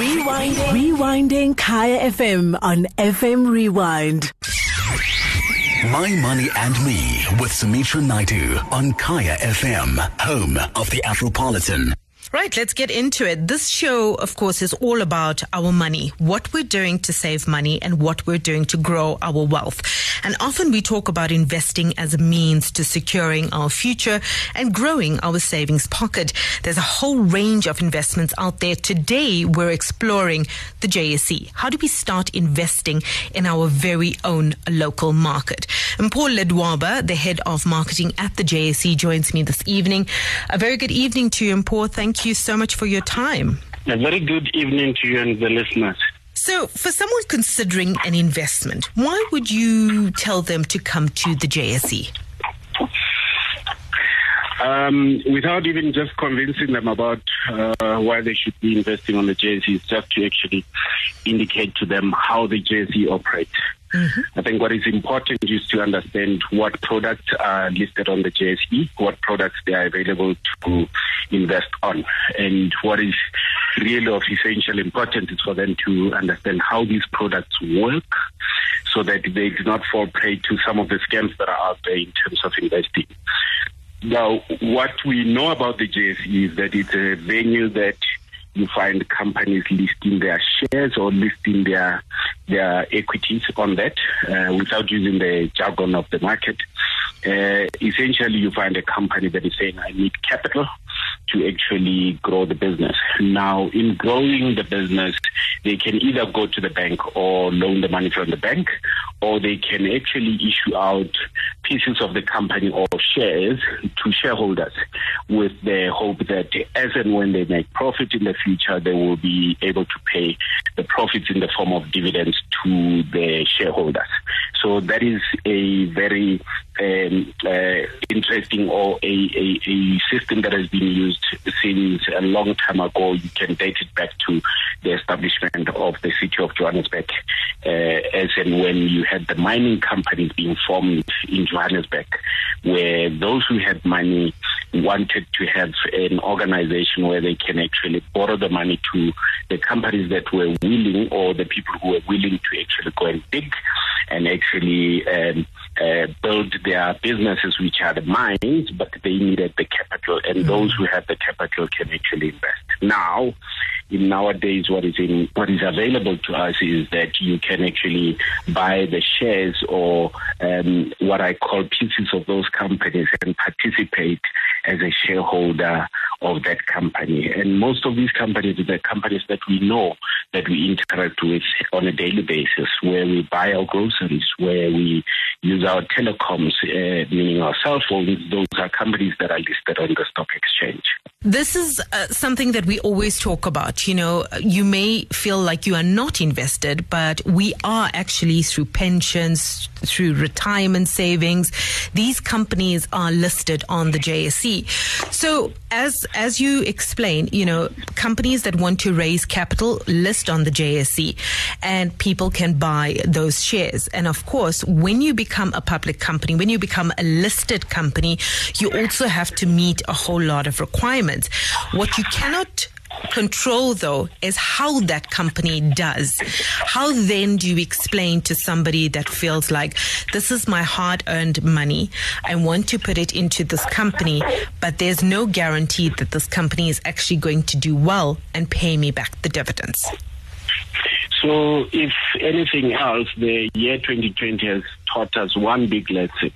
Rewinding. Rewinding Kaya FM on FM Rewind. My Money and Me with Sumitra Naidu on Kaya FM, home of the Afropolitan. Right, let's get into it. This show, of course, is all about our money, what we're doing to save money and what we're doing to grow our wealth. And often we talk about investing as a means to securing our future and growing our savings pocket. There's a whole range of investments out there. Today, we're exploring the JSE. How do we start investing in our very own local market? And Mpho Ledwaba, the head of marketing at the JSE, joins me this evening. A very good evening to you, Mpho. Thank you so much for your time. A very good evening to you and the listeners. So, for someone considering an investment, why would you tell them to come to the JSE? Um, without even just convincing them about uh, why they should be investing on the JSE, it's just to actually indicate to them how the JSE operates. Mm-hmm. I think what is important is to understand what products are listed on the JSE, what products they are available to invest on, and what is really of essential importance is for them to understand how these products work so that they do not fall prey to some of the scams that are out there in terms of investing. Now, what we know about the JSE is that it's a venue that you find companies listing their shares or listing their their equities on that uh, without using the jargon of the market. Uh, essentially, you find a company that is saying, "I need capital." to actually grow the business. Now, in growing the business, they can either go to the bank or loan the money from the bank, or they can actually issue out pieces of the company or shares to shareholders with the hope that as and when they make profit in the future, they will be able to pay the profits in the form of dividends to the shareholders. So that is a very um, uh, interesting or a, a, a, system that has been used since a long time ago. You can date it back to the establishment of the city of Johannesburg, uh, as and when you had the mining companies being formed in Johannesburg, where those who had money wanted to have an organization where they can actually borrow the money to the companies that were willing or the people who were willing to actually go and dig and actually um, uh, build their businesses, which are the mines, but they needed the capital, and mm-hmm. those who had the capital can actually invest. Now, in nowadays, what is in what is available to us is that you can actually buy the shares or um, what I call pieces of those companies and participate as a shareholder of that company. And most of these companies are the companies that we know that we interact with on a daily basis, where we buy our groceries, where we use our telecoms, uh, meaning our cell phones. Those are companies that are listed on the stock exchange. This is uh, something that we always talk about. You know, you may feel like you are not invested, but we are actually through pensions, through retirement savings. These companies are listed on the JSE. So as as you explain, you know, companies that want to raise capital list on the JSE and people can buy those shares. And of course, when you become a public company, when you become a listed company, you also have to meet a whole lot of requirements. What you cannot control though is how that company does. How then do you explain to somebody that feels like this is my hard earned money? I want to put it into this company, but there's no guarantee that this company is actually going to do well and pay me back the dividends. So, if anything else, the year 2020 has taught us one big lesson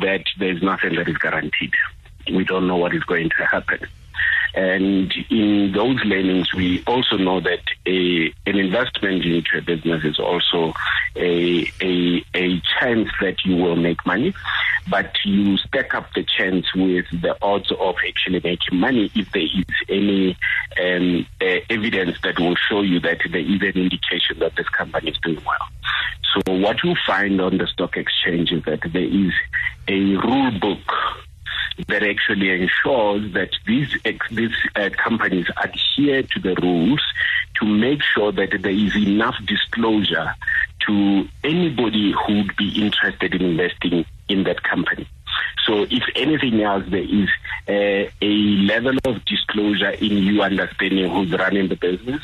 that there's nothing that is guaranteed. We don't know what is going to happen. And in those learnings, we also know that a, an investment into a business is also a, a, a chance that you will make money, but you stack up the chance with the odds of actually making money if there is any um, uh, evidence that will show you that there is an indication that this company is doing well. So what you find on the stock exchange is that there is a rule book that actually ensures that these these uh, companies adhere to the rules to make sure that there is enough disclosure to anybody who would be interested in investing in that company. So if anything else, there is uh, a level of disclosure in you understanding who's running the business,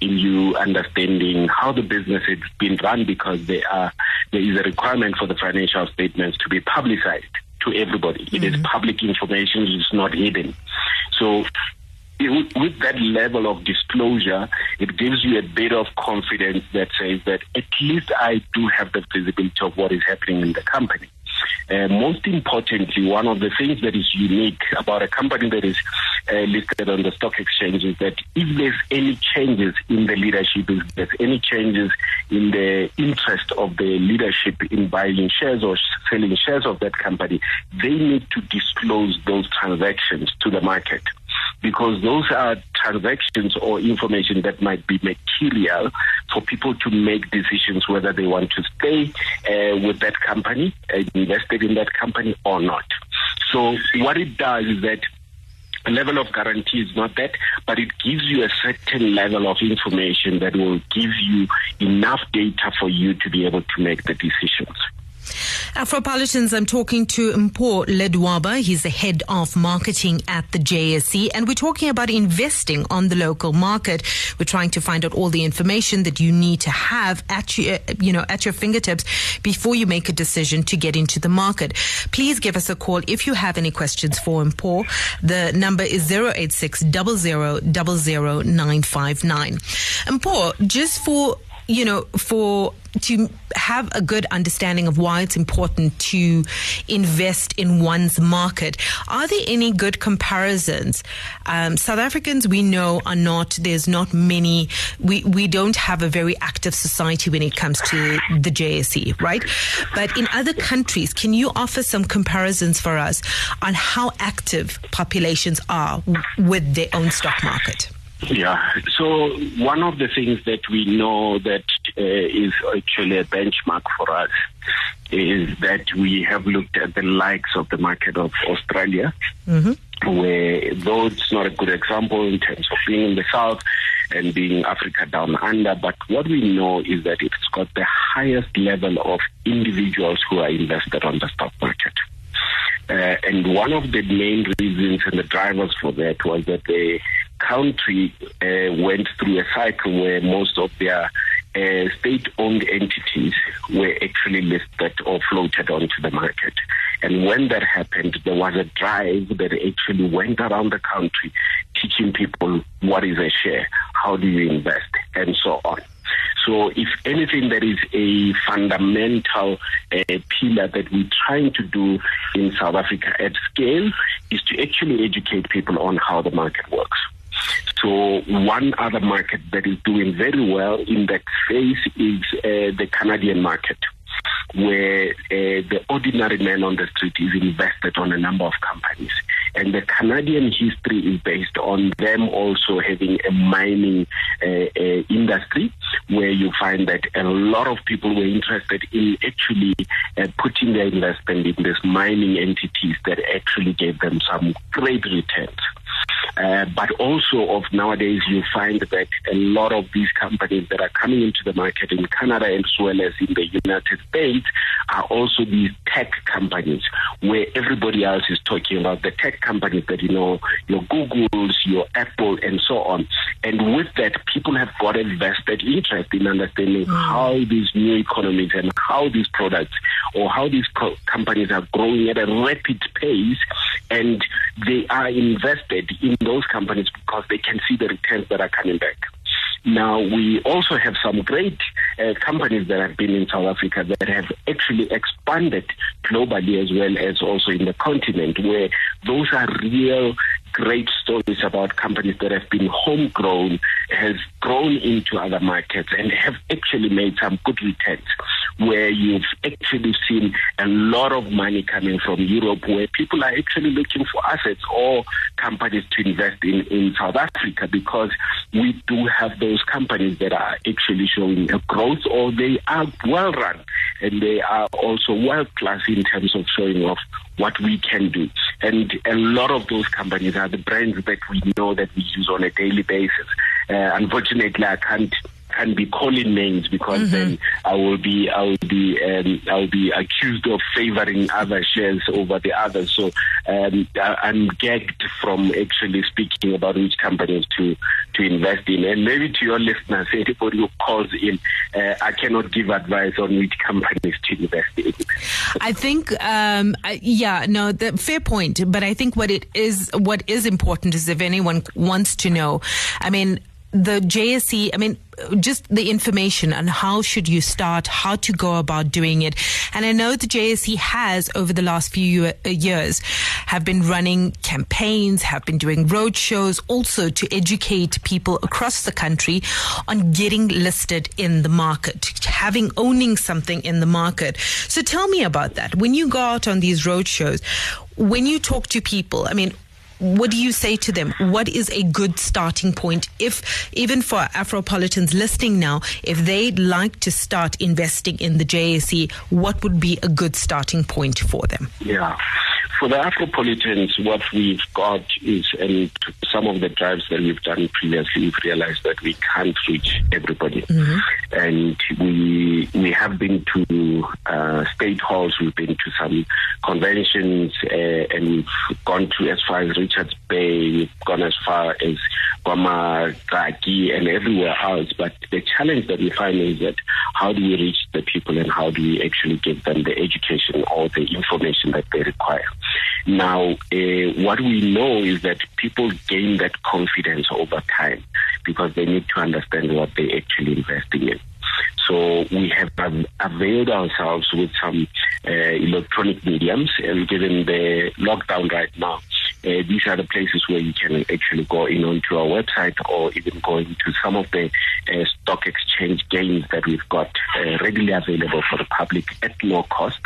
in you understanding how the business has been run, because there are there is a requirement for the financial statements to be publicized to everybody. Mm-hmm. It is mm-hmm. public information; it's not hidden. So with that level of disclosure, it gives you a bit of confidence that says that at least I do have the visibility of what is happening in the company. Uh, most importantly, one of the things that is unique about a company that is uh, listed on the stock exchange is that if there's any changes in the leadership, if there's any changes in the interest of the leadership in buying shares or selling shares of that company, they need to disclose those transactions to the market because those are transactions or information that might be material for people to make decisions whether they want to stay uh, with that company, uh, invested in that company or not. So what it does is that a level of guarantee is not that, but it gives you a certain level of information that will give you enough data for you to be able to make the decisions. Afropolitans, I'm talking to Mpho Ledwaba. He's the head of marketing at the JSE, and we're talking about investing on the local market. We're trying to find out all the information that you need to have at your, uh, you know, at your fingertips before you make a decision to get into the market. Please give us a call if you have any questions for Mpho. The number is 086 00 959. Mpho, just for you know, for to have a good understanding of why it's important to invest in one's market. Are there any good comparisons? Um, South Africans, we know, are not. There's not many. We we don't have a very active society when it comes to the JSE, right? But in other countries, can you offer some comparisons for us on how active populations are with their own stock market? Yeah. So one of the things that we know that is actually a benchmark for us is that we have looked at the likes of the market of Australia, mm-hmm. where though it's not a good example in terms of being in the south and being Africa down under, but what we know is that it's got the highest level of individuals who are invested on the stock market. Uh, and one of the main reasons and the drivers for that was that the country uh, went through a cycle where most of their uh, state-owned entities were actually listed or floated onto the market. And when that happened, there was a drive that actually went around the country teaching people what is a share, how do you invest, and so on. So, if anything, there is a fundamental uh, pillar that we're trying to do in South Africa at scale is to actually educate people on how the market works. So one other market that is doing very well in that space is uh, the Canadian market where uh, the ordinary man on the street is invested on a number of companies. And the Canadian history is based on them also having a mining uh, uh, industry where you find that a lot of people were interested in actually uh, putting their investment in these mining entities that actually gave them some great returns. Uh, but also of nowadays you find that a lot of these companies that are coming into the market in Canada as well as in the United States are also these tech companies where everybody else is talking about the tech companies that you know your Googles, your Apple and so on. And with that people have got a vested interest in understanding mm. how these new economies and how these products or how these co- companies are growing at a rapid pace and they are invested in those companies because they can see the returns that are coming back. Now, we also have some great uh, companies that have been in South Africa that have actually expanded globally as well as also in the continent, where those are real great stories about companies that have been homegrown, has grown into other markets, and have actually made some good returns. Where you've actually seen a lot of money coming from Europe, where people are actually looking for assets or companies to invest in in South Africa because we do have those companies that are actually showing a growth or they are well run and they are also world class in terms of showing off what we can do. And a lot of those companies are the brands that we know that we use on a daily basis. Uh, unfortunately, I can't can't be calling names because mm-hmm. then I will be I will be um, I will be accused of favoring other shares over the others. So um, I, am gagged from actually speaking about which companies to to invest in. And maybe to your listeners, anybody who calls in, uh, I cannot give advice on which companies to invest in. I think, um, yeah, no, the, fair point. But I think what it is, what is important is if anyone wants to know, I mean, the JSE, I mean, just the information on how should you start, how to go about doing it. And I know the JSE has over the last few uh, years have been running campaigns, have been doing road shows also to educate people across the country on getting listed in the market, having owning something in the market. So tell me about that. When you go out on these road shows, when you talk to people, I mean, what do you say to them? What is a good starting point? If even for Afropolitans listening now, if they'd like to start investing in the JSE, what would be a good starting point for them? Yeah. For the Afropolitans, what we've got is, and some of the drives that we've done previously, we've realized that we can't reach everybody. Mm-hmm. And we we have been to uh, state halls, we've been to some conventions, uh, and we've gone to as far as Richards Bay, we've gone as far as Kwamakaki and everywhere else. But the challenge that we find is that how do we reach the people and how do we actually give them the education or the information that they require? Now, uh, what we know is that people gain that confidence over time because they need to understand what they're actually investing in. So we have availed ourselves with some uh, electronic mediums, and given the lockdown right now, uh, these are the places where you can actually go in onto our website or even go into some of the uh, stock exchange gains that we've got readily available for the public at no cost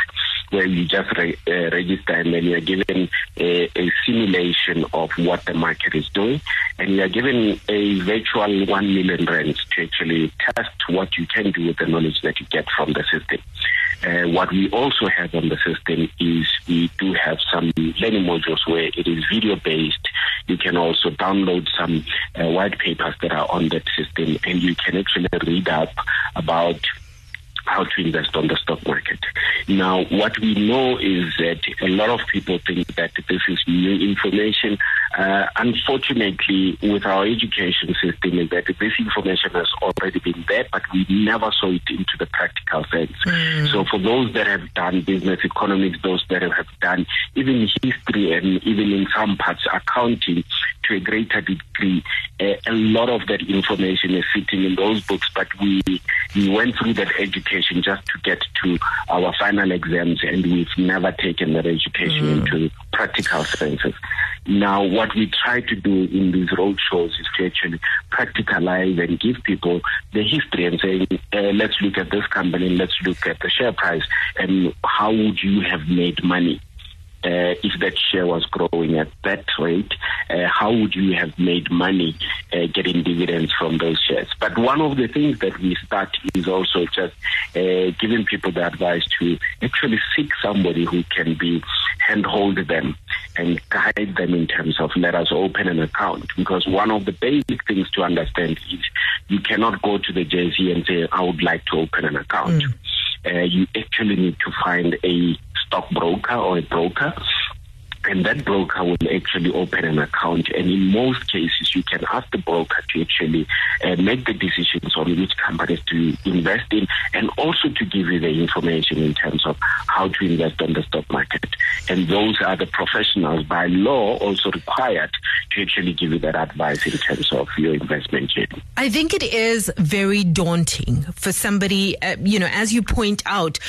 where you just re- uh, register and then you are given a, a, simulation of what the market is doing, and you are given a virtual one million rands to actually test what you can do with the knowledge that you get from the system. Uh, what we also have on the system is we do have some learning modules where it is video based. You can also download some uh, white papers that are on that system, and you can actually read up about how to invest on the stock market. Now, what we know is that a lot of people think that this is new information. Uh, unfortunately, with our education system, is that this information has already been there, but we never saw it into the practical sense. Mm. So, for those that have done business economics, those that have done even history and even in some parts accounting to a greater degree, uh, a lot of that information is sitting in those books, but we we went through that education just to get to our final exams, and we've never taken that education mm. into practical senses. Now, what we try to do in these road shows is to actually practicalize and give people the history and saying, uh, let's look at this company, let's look at the share price, and how would you have made money? Uh, if that share was growing at that rate, uh, how would you have made money uh, getting dividends from those shares? But one of the things that we start is also just uh, giving people the advice to actually seek somebody who can be handhold them and guide them in terms of let us open an account. Because one of the basic things to understand is you cannot go to the JSE and say, I would like to open an account. Mm. Uh, you actually need to find a stockbroker or a broker and that broker will actually open an account. And in most cases, you can ask the broker to actually uh, make the decisions on which companies to invest in and also to give you the information in terms of how to invest on the stock market. And those are the professionals by law also required to actually give you that advice in terms of your investment journey. I think it is very daunting for somebody, uh, you know, as you point out,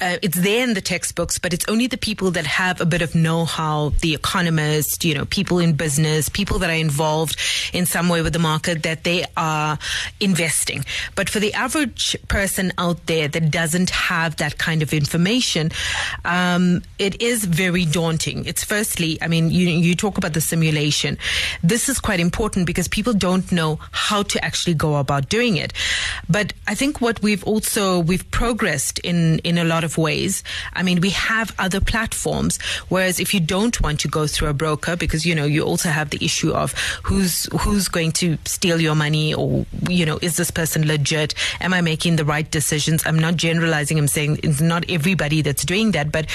uh, it's there in the textbooks, but it's only the people that have a bit of know-how, the economists, you know, people in business, people that are involved in some way with the market that they are investing. But for the average person out there that doesn't have that kind of information, um, it is very daunting. It's firstly, I mean, you, you talk about the simulation this is quite important because people don't know how to actually go about doing it. But I think what we've also we've progressed in in a lot of ways. I mean, we have other platforms. Whereas if you don't want to go through a broker, because you know you also have the issue of who's who's going to steal your money, or you know, is this person legit? Am I making the right decisions? I'm not generalizing. I'm saying it's not everybody that's doing that, but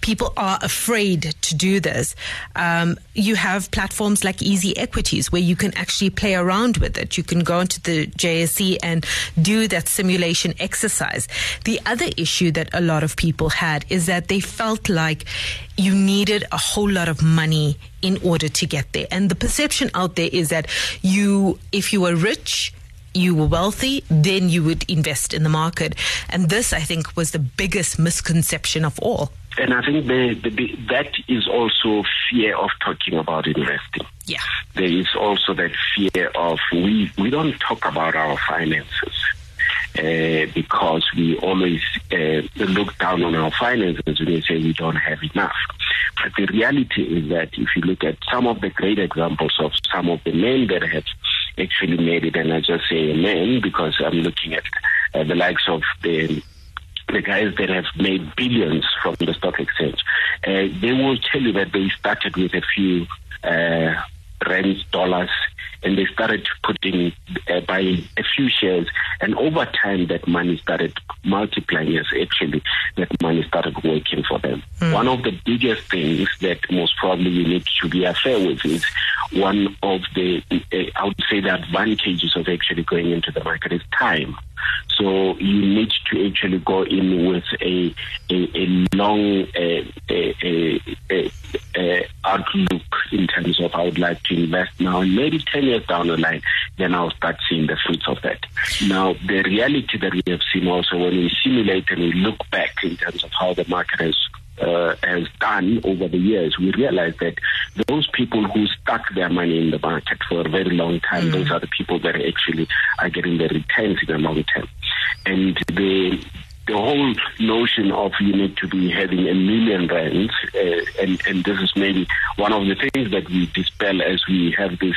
people are afraid to do this. Um, you have platforms like Easy Equities where you can actually play around with it. You can go into the JSE and do that simulation exercise. The other issue that a lot of people had is that they felt like you needed a whole lot of money in order to get there. And the perception out there is that you, if you were rich, you were wealthy, then you would invest in the market. And this, I think, was the biggest misconception of all. And I think the, the, that is also fear of talking about investing. Yeah. There is also that fear of we, we don't talk about our finances. Uh, because we always uh, look down on our finances when we say we don't have enough. But the reality is that if you look at some of the great examples of some of the men that have actually made it, and I just say men because I'm looking at uh, the likes of the the guys that have made billions from the stock exchange, uh, they will tell you that they started with a few uh, rands, dollars, and they started putting uh, buying a few shares, and over time that money started multiplying. Yes, actually, that money started working for them. Mm. One of the biggest things that most probably you need to be fair with is one of the uh, I would say the advantages of actually going into the market is time. So you need to actually go in with a a, a long uh, a, a, outlook in terms of I would like to invest now, and maybe ten years down the line, then I'll start seeing the fruits of that. Now, the reality that we have seen also when we simulate and we look back in terms of how the market has uh, has done over the years, we realize that those people who stuck their money in the market for a very long time, mm. those are the people that actually are getting the returns in the long term. And the the whole notion of you need to be having a million rands, uh, and, and this is maybe one of the things that we dispel as we have this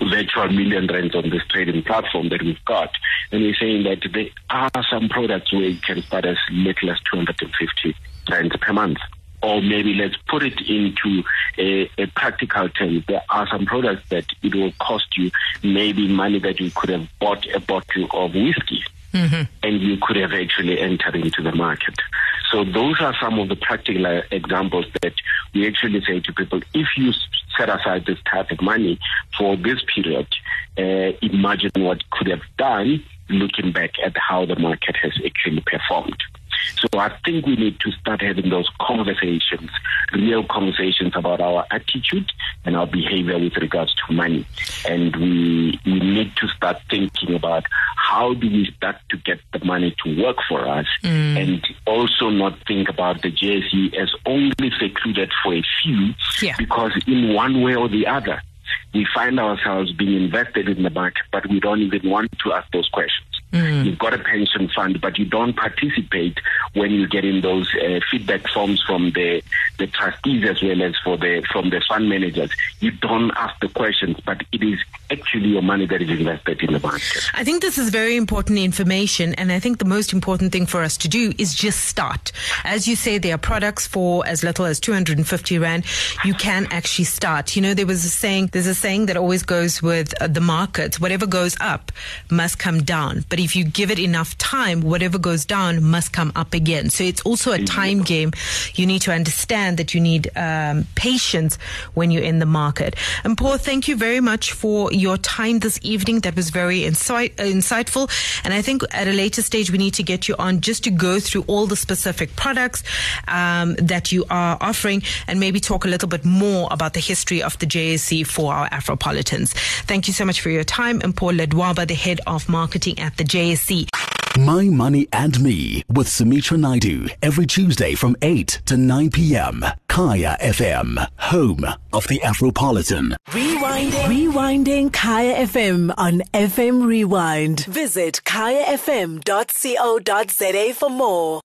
virtual million rands on this trading platform that we've got. And we're saying that there are some products where you can start as little as 250 rands per month. Or maybe let's put it into a, a, practical term. There are some products that it will cost you maybe money that you could have bought a bottle of whiskey. Mm-hmm. And you could have actually entered into the market. So those are some of the practical examples that we actually say to people, if you set aside this type of money for this period, uh, imagine what could have done looking back at how the market has actually performed. So I think we need to start having those conversations, real conversations about our attitude and our behavior with regards to money. And we we need to start thinking about how do we start to get the money to work for us mm. and also not think about the JSE as only secluded for a few yeah. because in one way or the other we find ourselves being invested in the market but we don't even want to ask those questions. Mm. You've got a pension fund, but you don't participate when you get in those uh, feedback forms from the, the trustees as well as for the from the fund managers. You don't ask the questions, but it is actually your money that is invested in the market. I think this is very important information, and I think the most important thing for us to do is just start. As you say, there are products for as little as 250 rand. You can actually start. You know, there was a saying. There's a saying that always goes with uh, the markets: whatever goes up must come down, but if you give it enough time, whatever goes down must come up again. So it's also a time game. You need to understand that you need um, patience when you're in the market. And Mpho, thank you very much for your time this evening. That was very insight, insightful. And I think at a later stage, we need to get you on just to go through all the specific products um, that you are offering and maybe talk a little bit more about the history of the JSE for our Afropolitans. Thank you so much for your time. And Mpho Ledwaba, the head of marketing at the JSE. My Money and Me with Sumitra Naidu every Tuesday from 8 to 9 p.m. Kaya FM, home of the Afropolitan. Rewinding. Rewinding Kaya FM on FM Rewind. Visit kayafm.co.za for more.